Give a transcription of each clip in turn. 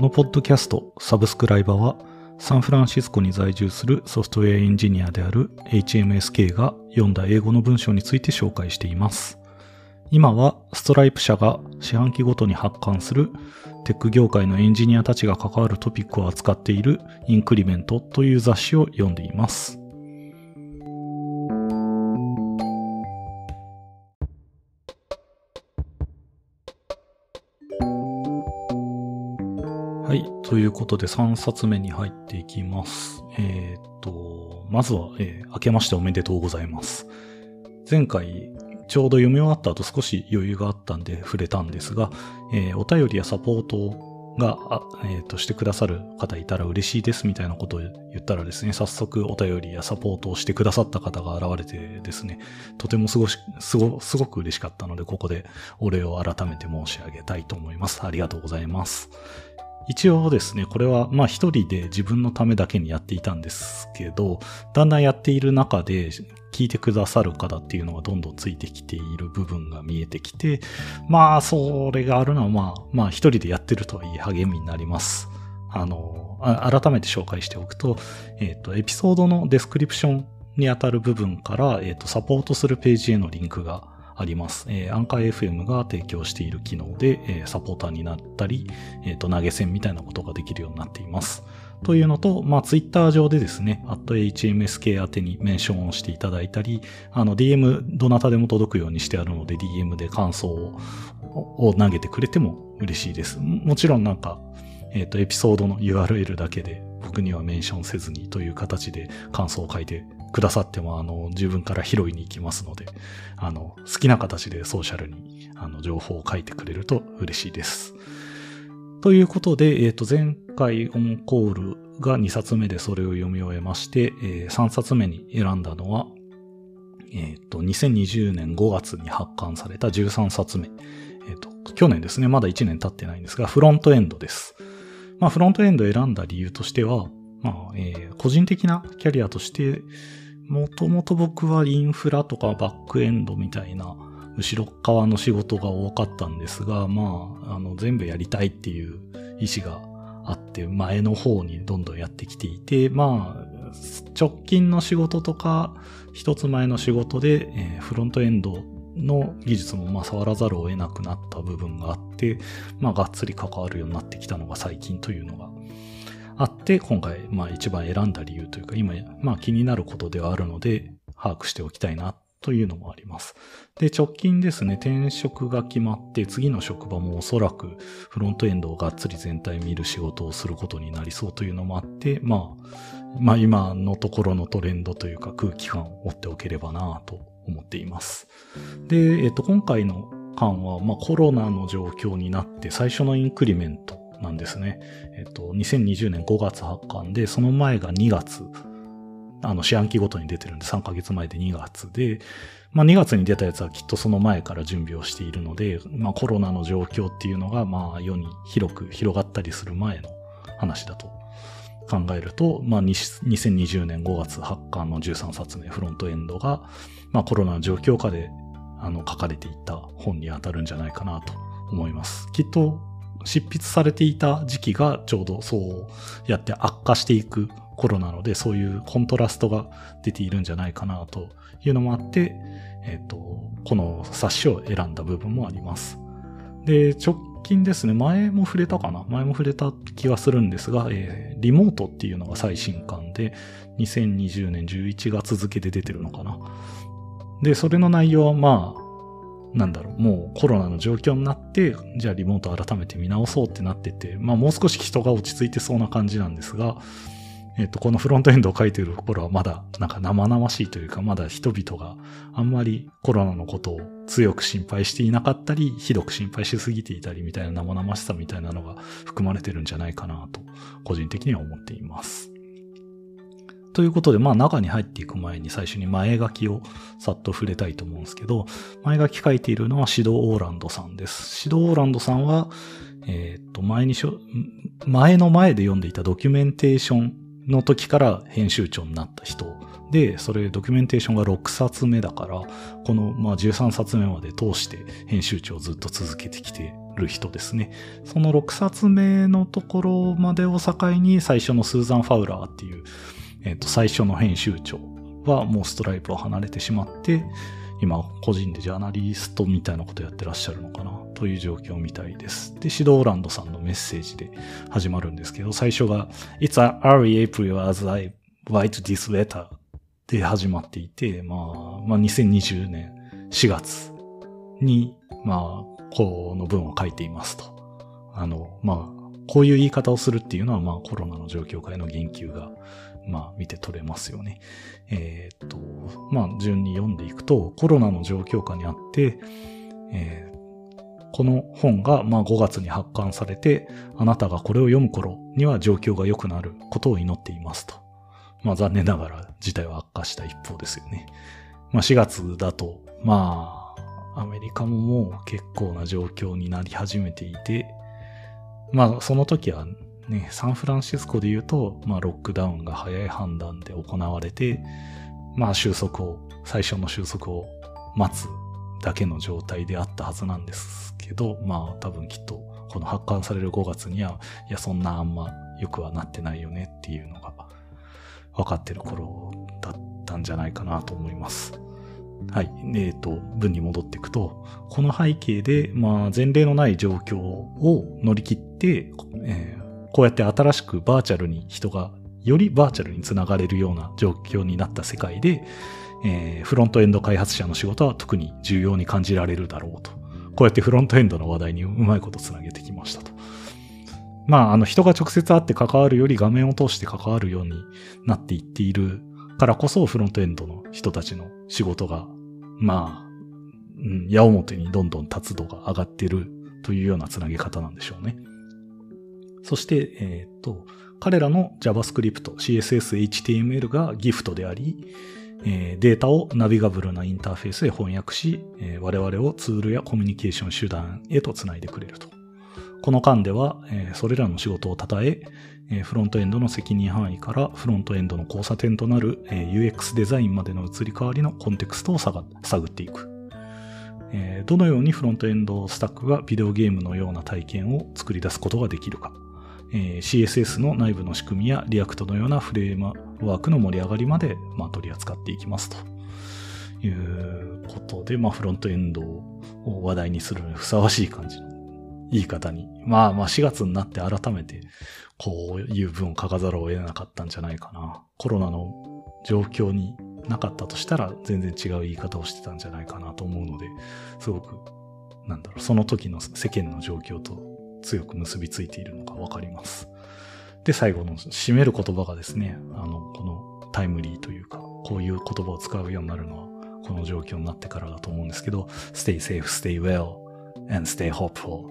このポッドキャスト、サブスクライバーは、サンフランシスコに在住するソフトウェアエンジニアである HMSK が読んだ英語の文章について紹介しています。今はストライプ社が四半期ごとに発刊するテック業界のエンジニアたちが関わるトピックを扱っているインクリメントという雑誌を読んでいます。ということで3冊目に入っていきます。えー、と、まずは、えー、明けましておめでとうございます。前回、ちょうど読み終わった後少し余裕があったんで触れたんですが、えー、お便りやサポートが、えっ、ー、と、してくださる方いたら嬉しいですみたいなことを言ったらですね、早速お便りやサポートをしてくださった方が現れてですね、とてもすごし、すご、すごく嬉しかったので、ここでお礼を改めて申し上げたいと思います。ありがとうございます。一応ですね、これはまあ一人で自分のためだけにやっていたんですけど、だんだんやっている中で聞いてくださる方っていうのがどんどんついてきている部分が見えてきて、まあそれがあるのはまあ、まあ一人でやってるとはいえ励みになります。あの、改めて紹介しておくと、えっ、ー、と、エピソードの description にあたる部分から、えっ、ー、と、サポートするページへのリンクがあります。えー、アンカー FM が提供している機能で、えー、サポーターになったり、えっ、ー、と、投げ銭みたいなことができるようになっています。というのと、まあ、ツイッター上でですね、アット HMSK 宛てにメンションをしていただいたり、あの、DM、どなたでも届くようにしてあるので、DM で感想を投げてくれても嬉しいです。もちろんなんか、えっ、ー、と、エピソードの URL だけで僕にはメンションせずにという形で感想を書いてくださっても、あの、自分から拾いに行きますので、あの、好きな形でソーシャルに、あの、情報を書いてくれると嬉しいです。ということで、えっ、ー、と、前回オンコールが2冊目でそれを読み終えまして、えー、3冊目に選んだのは、えっ、ー、と、2020年5月に発刊された13冊目。えっ、と、去年ですね、まだ1年経ってないんですが、フロントエンドです。まあ、フロントエンドを選んだ理由としては、まあ、えー、個人的なキャリアとして、もともと僕はインフラとかバックエンドみたいな後ろ側の仕事が多かったんですが、まあ、あの、全部やりたいっていう意思があって、前の方にどんどんやってきていて、まあ、直近の仕事とか、一つ前の仕事で、えー、フロントエンドの技術もまあ触らざるを得なくなった部分があって、まあ、がっつり関わるようになってきたのが最近というのがあって、今回、まあ一番選んだ理由というか、今、まあ気になることではあるので、把握しておきたいなというのもあります。で、直近ですね、転職が決まって、次の職場もおそらくフロントエンドをがっつり全体見る仕事をすることになりそうというのもあって、まあ、まあ今のところのトレンドというか空気感を持っておければなと思っています。で、えっと、今回の間は、まあコロナの状況になって最初のインクリメントなんですね。えっと、2020年5月発刊で、その前が2月、あの、四半期ごとに出てるんで、3ヶ月前で2月で、まあ2月に出たやつはきっとその前から準備をしているので、まあコロナの状況っていうのが、まあ世に広く広がったりする前の話だと考えると、まあ2020年5月発刊の13冊目、フロントエンドが、まあコロナの状況下で、あの、書かれていた本に当たるんじゃないかなと思います。きっと執筆されていた時期がちょうどそうやって悪化していく頃なので、そういうコントラストが出ているんじゃないかなというのもあって、えっ、ー、と、この冊子を選んだ部分もあります。で、直近ですね、前も触れたかな？前も触れた気がするんですが、えー、リモートっていうのが最新刊で、2020年11月付で出てるのかな？で、それの内容はまあ、なんだろう、もうコロナの状況になって、じゃあリモート改めて見直そうってなってて、まあもう少し人が落ち着いてそうな感じなんですが、えっ、と、このフロントエンドを書いてる頃はまだなんか生々しいというか、まだ人々があんまりコロナのことを強く心配していなかったり、ひどく心配しすぎていたりみたいな生々しさみたいなのが含まれてるんじゃないかなと、個人的には思っています。ということで、まあ中に入っていく前に最初に前書きをさっと触れたいと思うんですけど、前書き書いているのはシド・オーランドさんです。シド・オーランドさんは、えっ、と、前にしょ、前の前で読んでいたドキュメンテーションの時から編集長になった人で、それドキュメンテーションが6冊目だから、この、まあ、13冊目まで通して編集長をずっと続けてきてる人ですね。その6冊目のところまでを境に最初のスーザン・ファウラーっていう、えっ、ー、と、最初の編集長はもうストライプを離れてしまって、今個人でジャーナリストみたいなことやってらっしゃるのかなという状況みたいです。で、シドーランドさんのメッセージで始まるんですけど、最初が It's an early April as I write this letter で始まっていて、まあ、まあ2020年4月に、まあ、この文を書いていますと。あの、まあ、こういう言い方をするっていうのは、まあ、コロナの状況下への言及が、まあ、見て取れますよね。えー、っと、まあ、順に読んでいくと、コロナの状況下にあって、えーこの本がまあ5月に発刊されて、あなたがこれを読む頃には状況が良くなることを祈っていますと。まあ残念ながら事態は悪化した一方ですよね。まあ4月だと、まあアメリカももう結構な状況になり始めていて、まあその時はね、サンフランシスコで言うと、まあロックダウンが早い判断で行われて、まあ収束を、最初の収束を待つだけの状態であったはずなんですけど、まあ多分きっとこの発刊される5月には、いやそんなあんま良くはなってないよねっていうのが分かってる頃だったんじゃないかなと思います。はい。えっ、ー、と、文に戻っていくと、この背景で、まあ、前例のない状況を乗り切って、えー、こうやって新しくバーチャルに人が、よりバーチャルにつながれるような状況になった世界で、えー、フロントエンド開発者の仕事は特に重要に感じられるだろうと。こうやってフロントエンドの話題にうまいことつなげてきましたと。まあ、あの人が直接会って関わるより画面を通して関わるようになっていっているからこそフロントエンドの人たちの仕事が、まあ、うん、矢面にどんどん立つ度が上がってるというようなつなげ方なんでしょうね。そして、えっ、と、彼らの JavaScript、CSS、HTML がギフトであり、えー、データを navigable なインターフェースで翻訳し、えー、我々をツールやコミュニケーション手段へとつないでくれると。この間では、えー、それらの仕事を称え、えフロントエンドの責任範囲からフロントエンドの交差点となる、え UX デザインまでの移り変わりのコンテクストを探っていく。えどのように frontend stack がビデオゲームのような体験を作り出すことができるか。え CSS の内部の仕組みや React のようなフレームワークの盛り上がりまで、まあ、取り扱っていきますと。いうことで、まあ、フロントエンドを話題にするにふさわしい感じの言い方に。まあまあ4月になって改めてこういう文を書かざるを得なかったんじゃないかな。コロナの状況になかったとしたら全然違う言い方をしてたんじゃないかなと思うので、すごく、なんだろう、その時の世間の状況と強く結びついているのがわかります。で、最後の締める言葉がですね、あの、このタイムリーというか、こういう言葉を使うようになるのは、この状況になってからだと思うんですけど、stay safe, stay well, and stay hopeful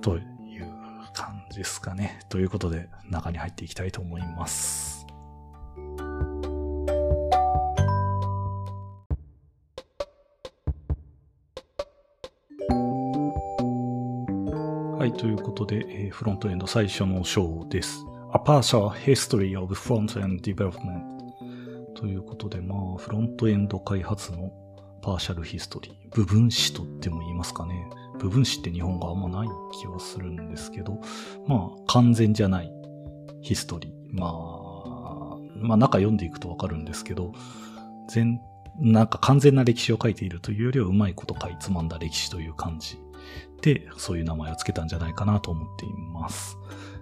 という感じですかね。ということで、中に入っていきたいと思います。ということで、えー、フロントエンド最初の章です。A Partial History of Front-End Development ということで、まあ、フロントエンド開発のパーシャルヒストリー、部分史とっても言いますかね。部分詞って日本語あんまない気はするんですけど、まあ、完全じゃないヒストリー。まあ、まあ中読んでいくとわかるんですけど、全、なんか完全な歴史を書いているというよりはうまいことかいつまんだ歴史という感じで、そういう名前を付けたんじゃないかなと思っています。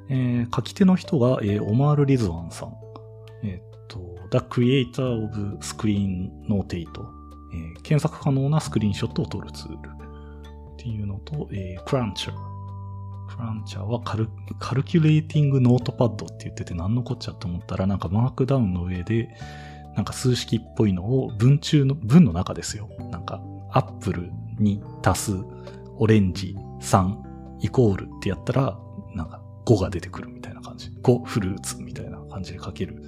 えー、書き手の人が、えー、オマール・リズワンさん。えっ、と、The Creator of Screen Notate、えー、検索可能なスクリーンショットを撮るツール。っていうのと、えー、クランチャー。クランチャーはカルカルキュレーティングノートパッドって言ってて何のこっちゃと思ったらなんかマークダウンの上でなんか数式っぽいのを文中の、文の中ですよ。なんかアップルに足すオレンジ3イコールってやったらなんか5が出てくるみたいな感じ。5フルーツみたいな感じで書ける。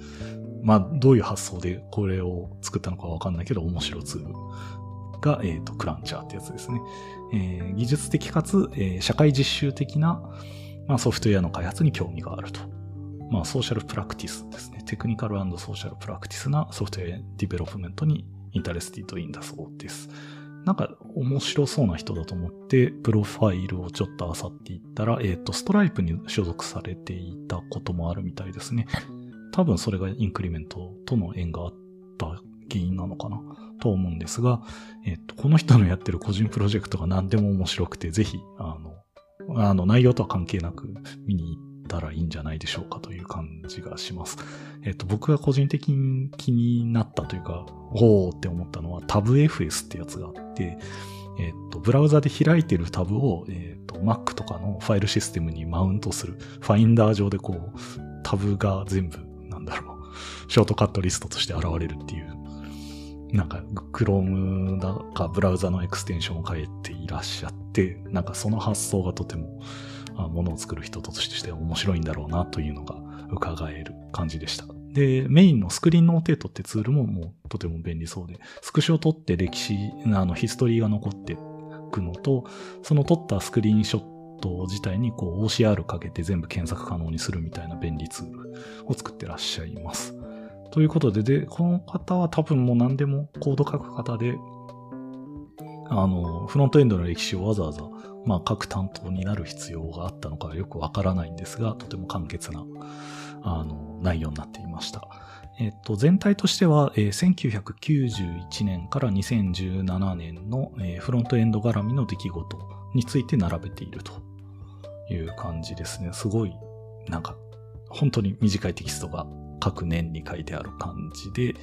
まあどういう発想でこれを作ったのかわかんないけど面白ツールが、えっ、ー、と、クランチャーってやつですね。えー、技術的かつ、えー、社会実習的な、まあ、ソフトウェアの開発に興味があると。まあ、 social practice ですね。 technical social practice な software development にinterested in だそうです。なんか面白そうな人だと思って、プロファイルをちょっと漁っていったら、えっ、ー、と、ストライプに所属されていたこともあるみたいですね。多分それが Increment との縁があった原因なのかなと思うんですが、えっ、ー、と、この人のやってる個人プロジェクトが何でも面白くて、ぜひ、あの、あの、内容とは関係なく見に行ったらいいんじゃないでしょうかという感じがします。えっ、と、僕が個人的に気になったというか、おーって思ったのはタブ FS ってやつがあって、えっ、と、ブラウザで開いてるタブを、えっ、と、Mac とかのファイルシステムにマウントする、ファインダー上でこう、タブが全部、なんだろう、ショートカットリストとして現れるっていう、なんか、Chrome だかブラウザのエクステンションを変えていらっしゃって、なんかその発想がとても、ものを作る人として面白いんだろうなというのが伺える感じでした。で、メインの Screenotate ってツールももうとても便利そうで、スクショを撮って歴史、あの、ヒストリーが残っていくのと、その撮ったスクリーンショット自体にこう OCR かけて全部検索可能にするみたいな便利ツールを作ってらっしゃいます。ということで、で、この方は多分もう何でもコード書く方で、あの、フロントエンドの歴史をわざわざ、まあ、各担当になる必要があったのかよくわからないんですが、とても簡潔な、あの、内容になっていました。えっと、全体としては、えー、1991年から2017年の、えー、フロントエンド絡みの出来事について並べているという感じですね。すごい、なんか、本当に短いテキストが各年に書いてある感じで、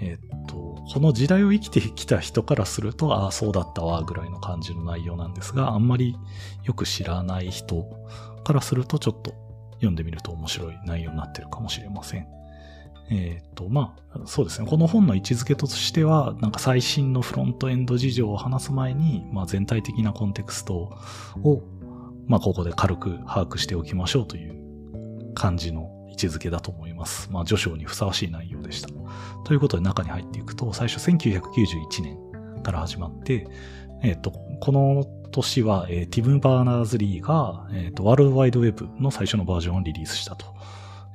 えっと、この時代を生きてきた人からすると、ああ、そうだったわ、ぐらいの感じの内容なんですが、あんまりよく知らない人からすると、ちょっと読んでみると面白い内容になってるかもしれません。えっ、と、まあ、そうですね。この本の位置づけとしては、なんか最新のフロントエンド事情を話す前に、まあ、全体的なコンテクストを、まあ、ここで軽く把握しておきましょうという感じの位置づけだと思います。まあ、序章にふさわしい内容でした。ということで中に入っていくと、最初1991年から始まって、えっ、と、この年は、えー、ティム・バーナーズ・リーが、えっ、と、 World Wide Web の最初のバージョンをリリースしたと。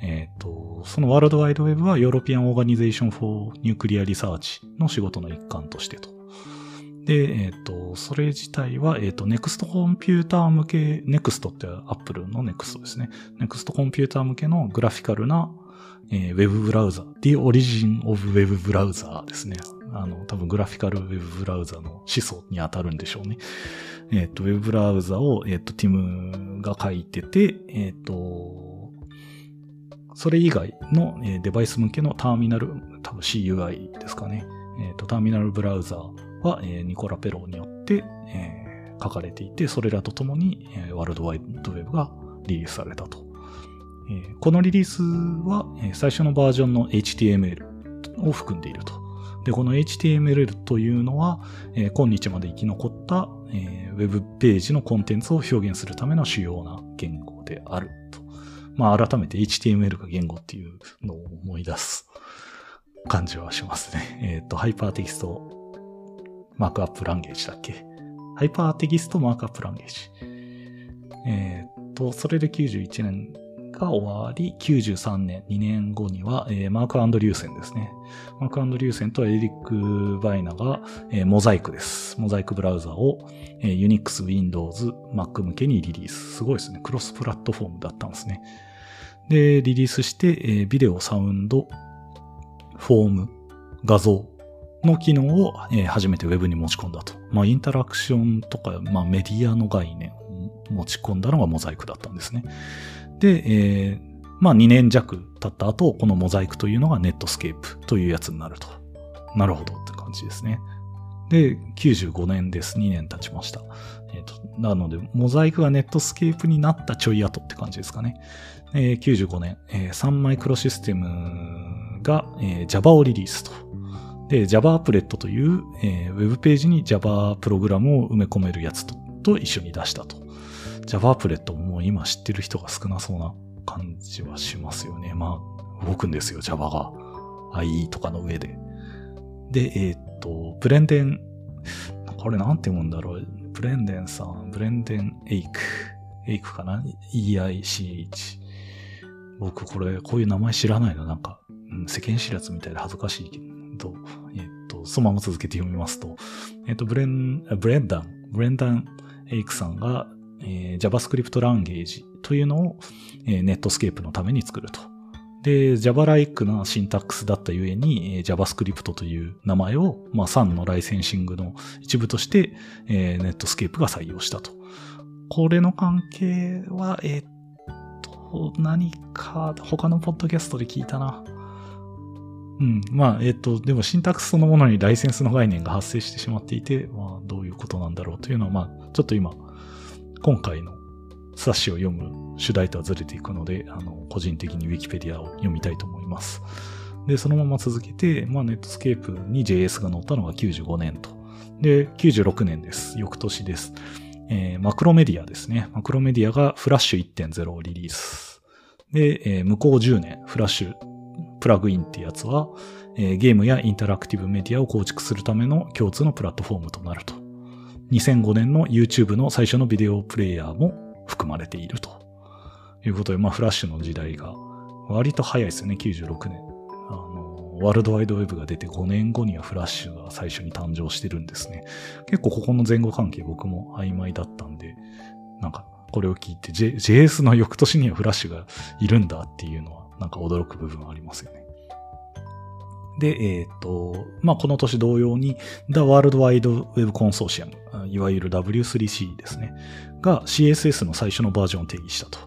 えっ、と、その World Wide Web は European Organization for Nuclear Research の仕事の一環としてと。で、えっ、と、それ自体は、えっ、と、NEXT コンピューター向け、NEXT って Apple の NEXT ですね。NEXT コンピューター向けのグラフィカルな、えー、ウェブブラウザ、The Origin of Web Browser ですね。あの、多分グラフィカルウェブブラウザの思想に当たるんでしょうね。えっ、と、ウェブブラウザを、えっ、と、ティムが書いてて、えっ、と、それ以外の、えデバイス向けのターミナル、多分 CUI ですかね。えっ、と、ターミナルブラウザーは、え、ニコラ・ペローによって、え、書かれていて、それらとともに、え、ワールドワイドウェブがリリースされたと。え、このリリースは、え、最初のバージョンの HTML を含んでいると。で、この HTML というのは、え、今日まで生き残った、えー、ウェブページのコンテンツを表現するための主要な言語であると。まあ、改めて HTML が言語っていうのを思い出す感じはしますね。えっ、ー、と、 Hypertext Markup Language だっけ？Hypertext Markup Language。えー、っと、それで91年が終わり、93年、2年後には、えー、マークアンドリューセンですね。マークアンドリューセンとエリック・バイナが、えー、モザイクです。モザイクブラウザを、えー、Unix、Windows、Mac 向けにリリース。すごいですね。クロスプラットフォームだったんですね。で、リリースして、えー、ビデオ、サウンド、フォーム、画像、の機能を、えー、初めて Web に持ち込んだと。まあ、インタラクションとか、まあ、メディアの概念を持ち込んだのがモザイクだったんですね。で、えー、まあ、2年弱経った後、このモザイクというのが Netscape というやつになると。なるほどって感じですね。で、95年です。2年経ちました。えっ、ー、と、なので、モザイクが Netscape になったちょい後って感じですかね。えー、95年、えー、 Sun Microsystem が、えー、Java をリリースと。で、Java アプレットという、えー、ウェブページに Java プログラムを埋め込めるやつとと一緒に出したと。Java アプレットも今知ってる人が少なそうな感じはしますよね。まあ、動くんですよ、Java が。IE とかの上で。で、えー、っと、ブレンデン、これなんて読むんだろう。ブレンデンさん、ブレンデンエイク。エイクかな ?EICH。僕これ、こういう名前知らないの。なんか、世間知らずみたいで恥ずかしいけど。と、えっと、そのまま続けて読みますと、えっ、と、ブレン、ブレンダン、ブレンダン・エイクさんが、えー、JavaScript ランゲージというのを、えー、 Netscape のために作ると。で、Java-like なシンタックスだったゆえに、えー、JavaScript という名前を、まあ、3のライセンシングの一部として、えー、 Netscape が採用したと。これの関係は、えー、っと、何か、他のポッドキャストで聞いたな。うん。まあ、えっ、と、でもシンタックスそのものにライセンスの概念が発生してしまっていて、まあ、どういうことなんだろうというのは、まあ、ちょっと今、今回の冊子を読む主題とはずれていくので、あの、個人的に Wikipedia を読みたいと思います。で、そのまま続けて、まあ、ネットスケープに JS が載ったのが95年と。で、96年です。翌年です。えー、マクロメディアですね。マクロメディアがフラッシュ1.0をリリース。で、えー、向こう10年、フラッシュプラグインってやつは、えー、ゲームやインタラクティブメディアを構築するための共通のプラットフォームとなると。2005年の YouTube の最初のビデオプレイヤーも含まれているということで、まあフラッシュの時代が割と早いですよね、96年。あの、ワールドワイドウェブが出て5年後にはフラッシュが最初に誕生してるんですね。結構ここの前後関係僕も曖昧だったんで、なんかこれを聞いて、J、JS の翌年にはフラッシュがいるんだっていうのはなんか驚く部分ありますよね。で、えっ、ー、と、まあ、この年同様に The World Wide Web Consortium、いわゆる W3C ですね、が CSS の最初のバージョンを定義したと。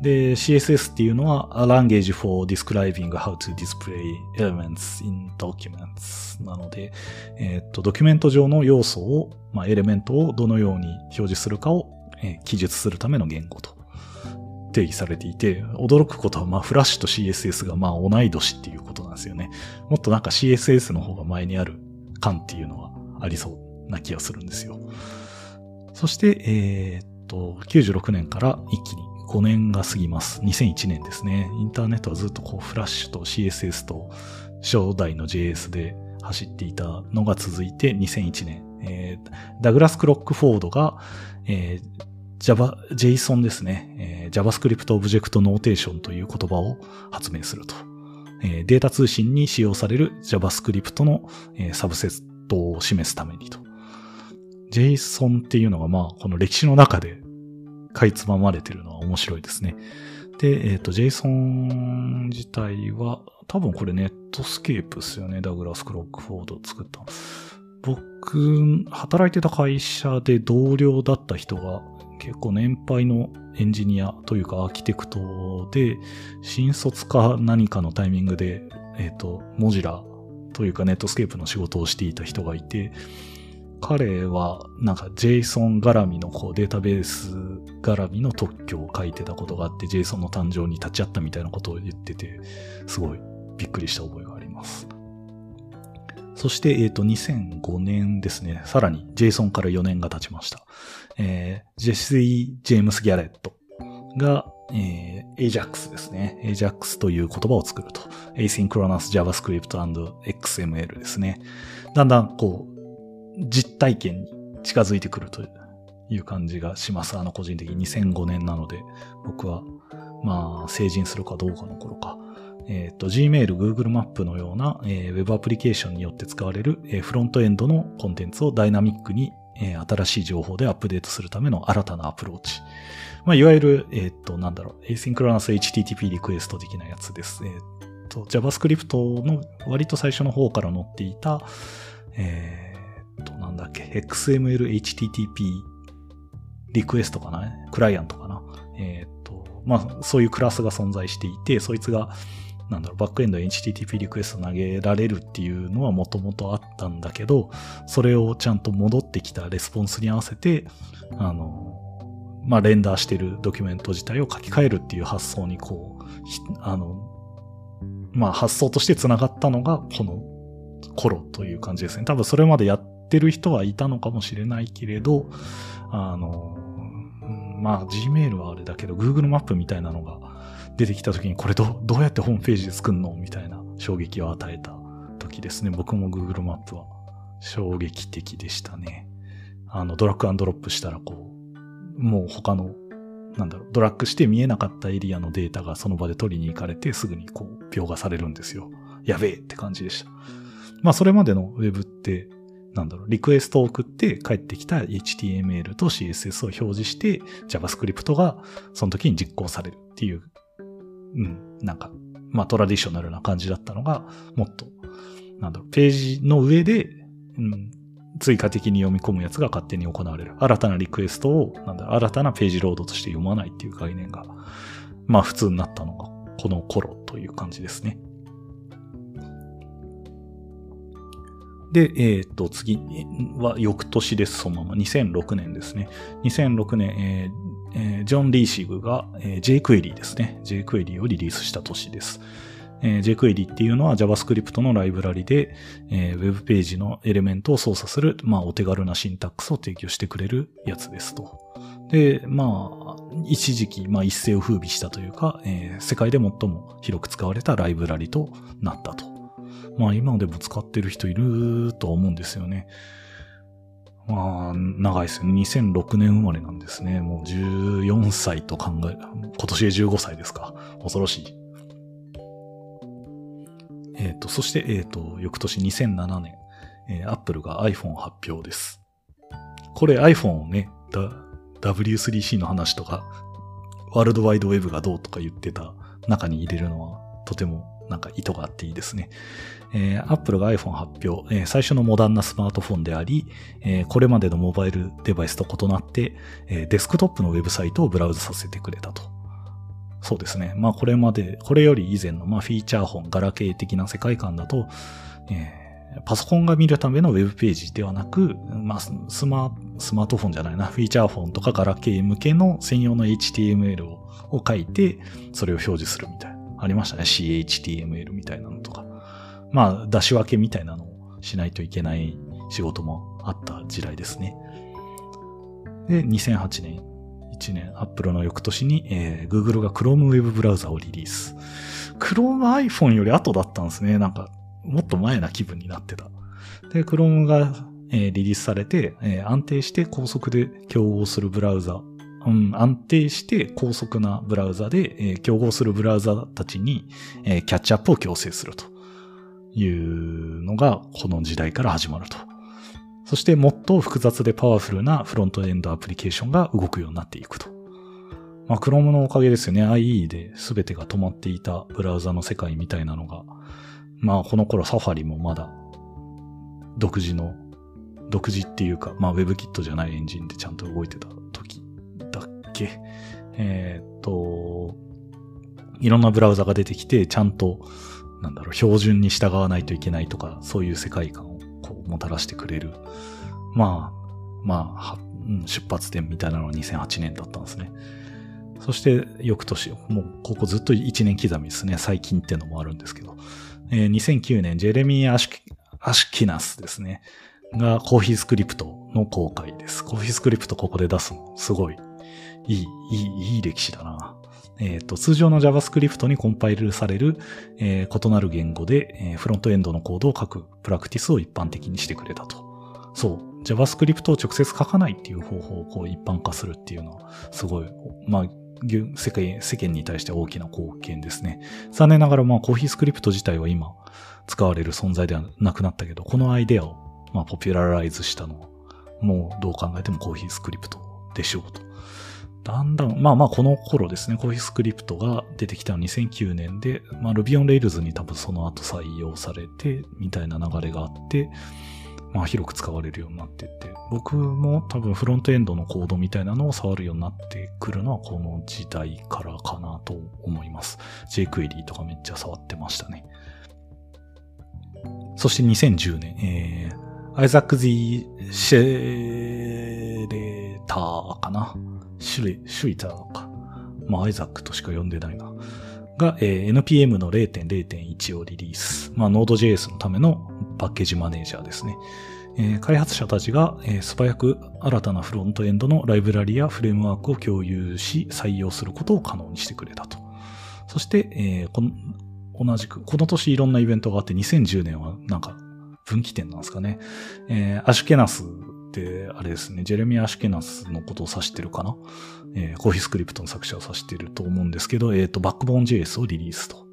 で、CSS っていうのは A Language for Describing How to Display Elements in Documents なので、えっ、ー、と、ドキュメント上の要素を、まあ、エレメントをどのように表示するかを、えー、記述するための言語と。定義されていて、驚くことは、まあ、フラッシュと CSS が、まあ、同い年っていうことなんですよね。もっとなんか CSS の方が前にある感っていうのはありそうな気がするんですよ。そして、えー、っと、96年から一気に5年が過ぎます。2001年ですね。インターネットはずっとこう、フラッシュと CSS と初代の JS で走っていたのが続いて2001年、えー、ダグラス・クロックフォードが、えー、Java、JSON ですね、えー、JavaScript Object Notation という言葉を発明すると。えー、データ通信に使用される JavaScript の、えー、サブセットを示すためにと。JSON っていうのがまあ、この歴史の中でかいつままれてるのは面白いですね。で、えっ、ー、と、JSON 自体は、多分これ Netscape ですよね。ダグラス・クロックフォード作った。僕、働いてた会社で同僚だった人が結構年配のエンジニアというかアーキテクトで、新卒か何かのタイミングで、えっ、ー、と、モジラというかネットスケープの仕事をしていた人がいて、彼はなんか JSON 絡みのこうデータベース絡みの特許を書いてたことがあって JSON の誕生に立ち会ったみたいなことを言ってて、すごいびっくりした覚えがあります。そして、えっ、ー、と、2005年ですね。さらに JSON から4年が経ちました。えー、ジェシー・ジェームス・ギャレットが、えー、AJAX ですね。AJAX という言葉を作ると。Asynchronous JavaScript and XML ですね。だんだん、こう、実体験に近づいてくるという感じがします。あの、個人的に2005年なので、僕は、まあ、成人するかどうかの頃か。えっ、ー、と、Gmail、Google マップのような、えー、Web アプリケーションによって使われる、えー、フロントエンドのコンテンツをダイナミックに、えー、新しい情報でアップデートするための新たなアプローチ。まあ、いわゆる、えっ、ー、と、なんだろう、Asynchronous HTTP リクエスト的なやつです。えっ、ー、と、JavaScript の割と最初の方から載っていた、えっ、と、なんだっけ、XML HTTP リクエストかなクライアントかなえっ、と、まあ、そういうクラスが存在していて、そいつが、なんだろう、バックエンド HTTP リクエスト投げられるっていうのはもともとあったんだけど、それをちゃんと戻ってきたレスポンスに合わせて、あの、まあ、レンダーしてるドキュメント自体を書き換えるっていう発想にこう、あの、まあ、発想として繋がったのがこの頃という感じですね。多分それまでやってる人はいたのかもしれないけれど、あの、まあ、Gmail はあれだけど、Google マップみたいなのが出てきた時にこれどどうやってホームページで作るの？みたいな衝撃を与えた時ですね。僕も Google マップは衝撃的でしたね。あの、ドラッグアンドロップしたらこう、もう他の、なんだろう、ドラッグして見えなかったエリアのデータがその場で取りに行かれてすぐにこう、描画されるんですよ。やべえって感じでした。まあそれまでの Web って、なんだろう、リクエストを送って帰ってきた HTML と CSS を表示して JavaScript がその時に実行されるっていう、うん、なんか、まあトラディショナルな感じだったのが、もっと、なんだろう、ページの上で、うん、追加的に読み込むやつが勝手に行われる。新たなリクエストを、なんだ、新たなページロードとして読まないっていう概念が、まあ普通になったのが、この頃という感じですね。で、えっ、と、次は翌年です、そのまま。2006年ですね。2006年、えーえー、ジョン・リーシグが、えー、jQuery ですね。jQuery をリリースした年です。えー、jQuery っていうのは JavaScript のライブラリで、えー、Web ページのエレメントを操作する、まあ、お手軽なシンタックスを提供してくれるやつですと。で、まあ、一時期、まあ、一世を風靡したというか、えー、世界で最も広く使われたライブラリとなったと。まあ、今でも使ってる人いると思うんですよね。まあ、長いですよね。2006年生まれなんですね。もう14歳と考え、今年で15歳ですか。恐ろしい。えっ、ー、と、そして、えっ、ー、と、翌年2007年、えー、Apple が iPhone 発表です。これ iPhone をね、W3C の話とか、ワールドワイドウェブがどうとか言ってた中に入れるのは、とてもなんか意図があっていいですね。えー、Apple が iPhone 発表、えー、最初のモダンなスマートフォンであり、えー、これまでのモバイルデバイスと異なって、えー、デスクトップのウェブサイトをブラウズさせてくれたと。そうですね。まあこれまで、これより以前のまあフィーチャー本、ガラケー的な世界観だと、えー、パソコンが見るためのウェブページではなく、まあスマスマートフォンじゃないな、フィーチャーフォンとかガラケー向けの専用の HTML をを書いて、それを表示するみたいな。ありましたね。CHTML みたいなのとか。まあ、出し分けみたいなのをしないといけない仕事もあった時代ですね。で、2008年1年、Apple の翌年に、えー、Google が Chrome Web ブラウザをリリース。Chrome iPhone より後だったんですね。なんか、もっと前な気分になってた。で、Chrome が、えー、リリースされて、えー、安定して高速で競合するブラウザ、うん、安定して高速なブラウザで、えー、競合するブラウザたちに、えー、キャッチアップを強制するというのが、この時代から始まると。そしてもっと複雑でパワフルなフロントエンドアプリケーションが動くようになっていくと。まあ、Chrome のおかげですよね。IE で全てが止まっていたブラウザの世界みたいなのが、まあ、この頃サファリもまだ独自の、独自っていうか、まあ、WebKit じゃないエンジンでちゃんと動いてたけ。えー、っと、いろんなブラウザが出てきて、ちゃんと、なんだろう、標準に従わないといけないとか、そういう世界観をこうもたらしてくれる。まあ、まあ、出発点みたいなのは2008年だったんですね。そして翌年、もうここずっと1年刻みですね。最近っていうのもあるんですけど。えー、2009年、ジェレミー・アシュアシュキナスですね。がコーヒースクリプトの公開です。コーヒースクリプトここで出すの、すごい、いい、いい、いい歴史だな。えっ、ー、と、通常の JavaScript にコンパイルされる、えー、異なる言語で、えー、フロントエンドのコードを書くプラクティスを一般的にしてくれたと。そう。JavaScript を直接書かないっていう方法をこう一般化するっていうのは、すごい、まあ、世界、世間に対して大きな貢献ですね。残念ながら、まあ、コーヒースクリプト自体は今、使われる存在ではなくなったけど、このアイデアを、まあ、ポピュラライズしたのは、もうどう考えてもコーヒースクリプトでしょうと。だんだん、まあまあこの頃ですね、コーヒースクリプトが出てきたの2009年で、まあ Ruby on Rails に多分その後採用されて、みたいな流れがあって、まあ広く使われるようになってって、僕も多分フロントエンドのコードみたいなのを触るようになってくるのはこの時代からかなと思います。jQuery とかめっちゃ触ってましたね。そして2010年、えー、アイザック・ズィ・シェレーターかな。シュリ、シュイターか。まあ、アイザックとしか呼んでないな。が、えー、NPM の0.0.1をリリース。まあ、Node.js のためのパッケージマネージャーですね。えー、開発者たちが、えー、素早く新たなフロントエンドのライブラリやフレームワークを共有し、採用することを可能にしてくれたと。そして、えー、この同じく、この年いろんなイベントがあって、2010年はなんか分岐点なんですかね。えー、アシュケナス、あれですね、ジェレミア・アシュケナスのことを指してるかな？えー、コーヒースクリプトの作者を指してると思うんですけど、えっ、ー、と、バックボーン JS をリリースと。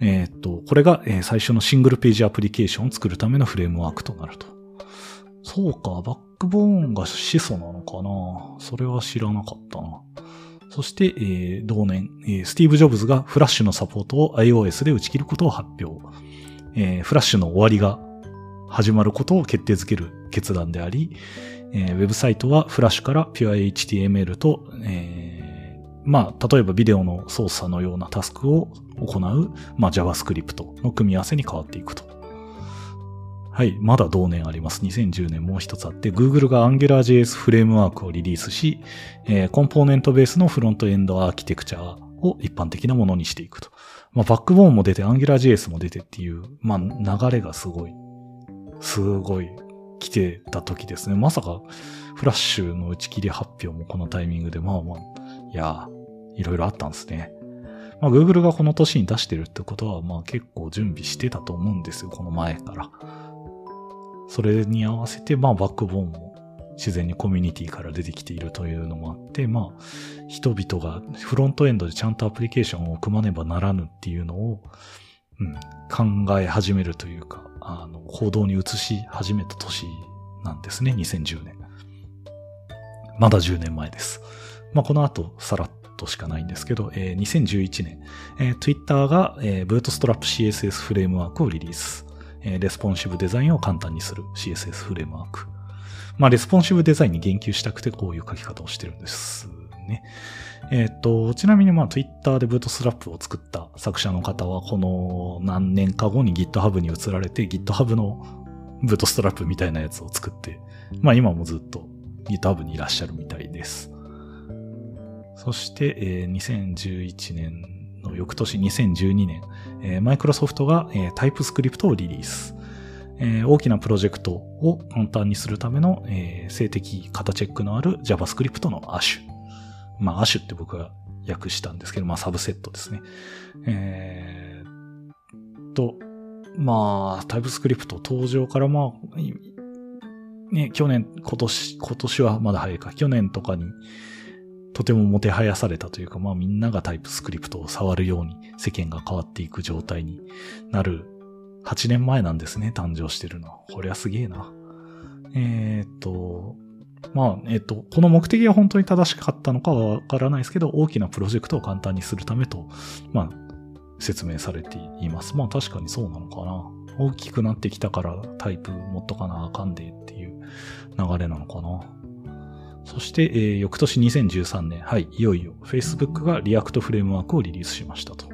えっ、と、これが、えー最初のシングルページアプリケーションを作るためのフレームワークとなると。そうか、バックボーンが始祖なのかな？それは知らなかったな。そして、えー同年、えースティーブ・ジョブズがフラッシュのサポートを iOS で打ち切ることを発表。えーフラッシュの終わりが始まることを決定づける決断であり、えーウェブサイトはフラッシュから PureHTML と、えーまあ、例えばビデオの操作のようなタスクを行う、まあ、JavaScript の組み合わせに変わっていくと。はい。まだ同年あります。2010年もう一つあって、Google が AngularJS フレームワークをリリースし、えーコンポーネントベースのフロントエンドアーキテクチャを一般的なものにしていくと。まあ、バックボーンも出て、AngularJS も出てっていう、まあ、流れがすごい、すごい来てた時ですね。まさか、フラッシュの打ち切り発表もこのタイミングで、まあまあ、いや、いろいろあったんですね。まあ、Google がこの年に出してるってことは、まあ結構準備してたと思うんですよ、この前から。それに合わせて、まあバックボーンも自然にコミュニティから出てきているというのもあって、まあ人々がフロントエンドでちゃんとアプリケーションを組まねばならぬっていうのを、うん、考え始めるというか、あの、行動に移し始めた年なんですね、2010年。まだ10年前です。まあ、この後、さらっとしかないんですけど、えー2011年、えー Twitter が、えー、Bootstrap CSS フレームワークをリリース。えーレスポンシブデザインを簡単にする CSS フレームワーク。まあ、レスポンシブデザインに言及したくてこういう書き方をしてるんですね。えっ、と、ちなみにまあ Twitter で Bootstrap を作った作者の方はこの何年か後に GitHub に移られて GitHub の Bootstrap みたいなやつを作って、まあ今もずっと GitHub にいらっしゃるみたいです。そして、えー2011年の翌年2012年、えー、マイクロソフトが、えー、TypeScript をリリース。えー大きなプロジェクトを簡単にするための、えー静的型チェックのある JavaScript の Ash。まあ Ash って僕は訳したんですけど、まあサブセットですね。えーと、まあ、TypeScript 登場からまあ、ね、去年、今年、今年はまだ早いか、去年とかにとてももてはやされたというか、まあみんながタイプスクリプトを触るように世間が変わっていく状態になる8年前なんですね、誕生してるのは。こりゃすげえな。えーっと、まあ、えっと、この目的が本当に正しかったのかはわからないですけど、大きなプロジェクトを簡単にするためと、まあ、説明されています。まあ確かにそうなのかな。大きくなってきたからタイプ持っとかなあかんでっていう流れなのかな。そして、えー翌年2013年、はい、いよいよ Facebook が React フレームワークをリリースしましたと。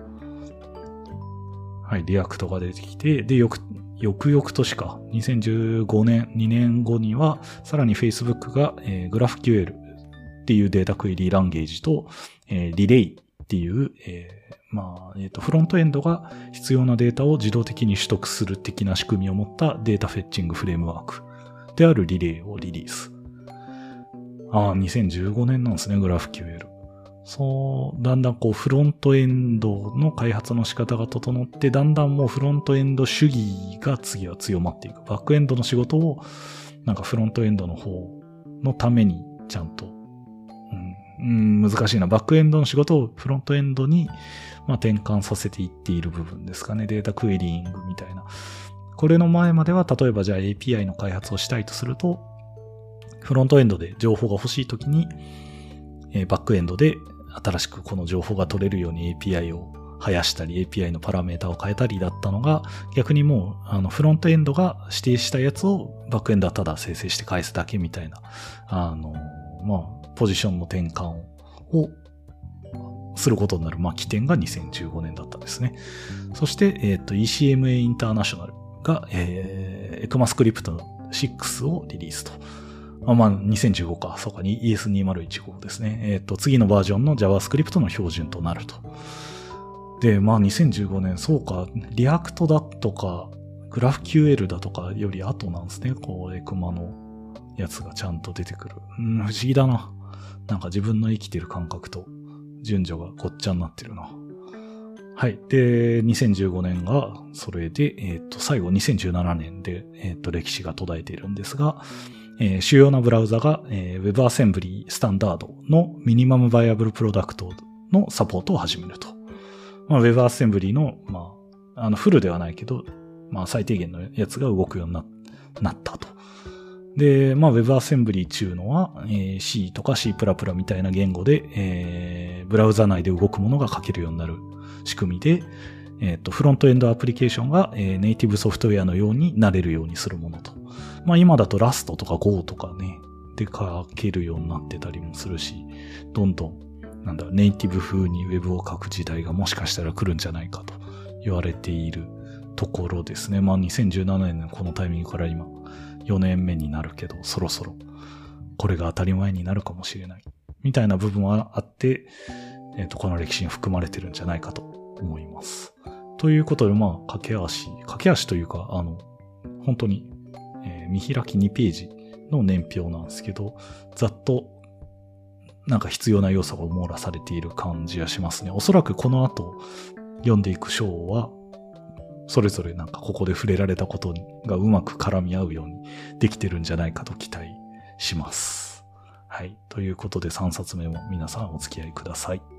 はい、 React が出てきて、で、翌、翌々年か、2015年、2年後には、さらに Facebook が、えー、GraphQL っていう data query language と、えー、リレイっていう、えーまあ、えっ、と、フロントエンドが必要なデータを自動的に取得する的な仕組みを持った data fetching frameworkであるリレイをリリース。ああ、2015年なんですね、GraphQL。そう、だんだんこうフロントエンドの開発の仕方が整って、だんだんもうフロントエンド主義が次は強まっていく。バックエンドの仕事を、なんかフロントエンドの方のためにちゃんと、うん、うん難しいな。バックエンドの仕事をフロントエンドに、まあ、転換させていっている部分ですかね。データクエリングみたいな。これの前までは、例えばじゃあ API の開発をしたいとすると、フロントエンドで情報が欲しいときに、バックエンドで新しくこの情報が取れるように API を生やしたり、API のパラメータを変えたりだったのが、逆にもう、あの、フロントエンドが指定したやつをバックエンドはただ生成して返すだけみたいな、あの、まあ、ポジションの転換を、することになる、まあ、起点が2015年だったんですね。そして、えっ、と、ECMA International が、えー、ECMAScript 6をリリースと。あまあ、2015か。そうか、ES2015 ですね。えっ、と、次のバージョンの JavaScript の標準となると。で、まあ、2015年、そうか、 React だとか、GraphQL だとかより後なんですね。こう、 ECMA のやつがちゃんと出てくる。うん、不思議だな。なんか自分の生きてる感覚と順序がごっちゃになってるな。はい。で、2015年が、それで、えっ、と、最後2017年で、えっ、と、歴史が途絶えているんですが、えー主要なブラウザが、えー WebAssembly スタンダードのミニマムバイアブルプロダクトのサポートを始めると。まあ、WebAssembly の、まあ、あの、フルではないけど、まあ、最低限のやつが動くようになったと。で、まあ、WebAssembly っていうのは、えー、C とか C++ みたいな言語で、えー、ブラウザ内で動くものが書けるようになる仕組みで、えっ、ー、と、フロントエンドアプリケーションが、えー、ネイティブソフトウェアのようになれるようにするものと。まあ、今だと Rust とか Go とかね、で書けるようになってたりもするし、どんどん、なんだ、ネイティブ風に Web を書く時代がもしかしたら来るんじゃないかと言われているところですね。まあ、2017年のこのタイミングから今、4年目になるけど、そろそろこれが当たり前になるかもしれない。みたいな部分はあって、えっ、ー、と、この歴史に含まれてるんじゃないかと思います。ということで、まあ、駆け足、駆け足というか、あの、本当に、えー、見開き2ページの年表なんですけど、ざっと、なんか必要な要素が網羅されている感じがしますね。おそらくこの後、読んでいく章は、それぞれなんかここで触れられたことがうまく絡み合うようにできてるんじゃないかと期待します。はい。ということで3冊目も皆さんお付き合いください。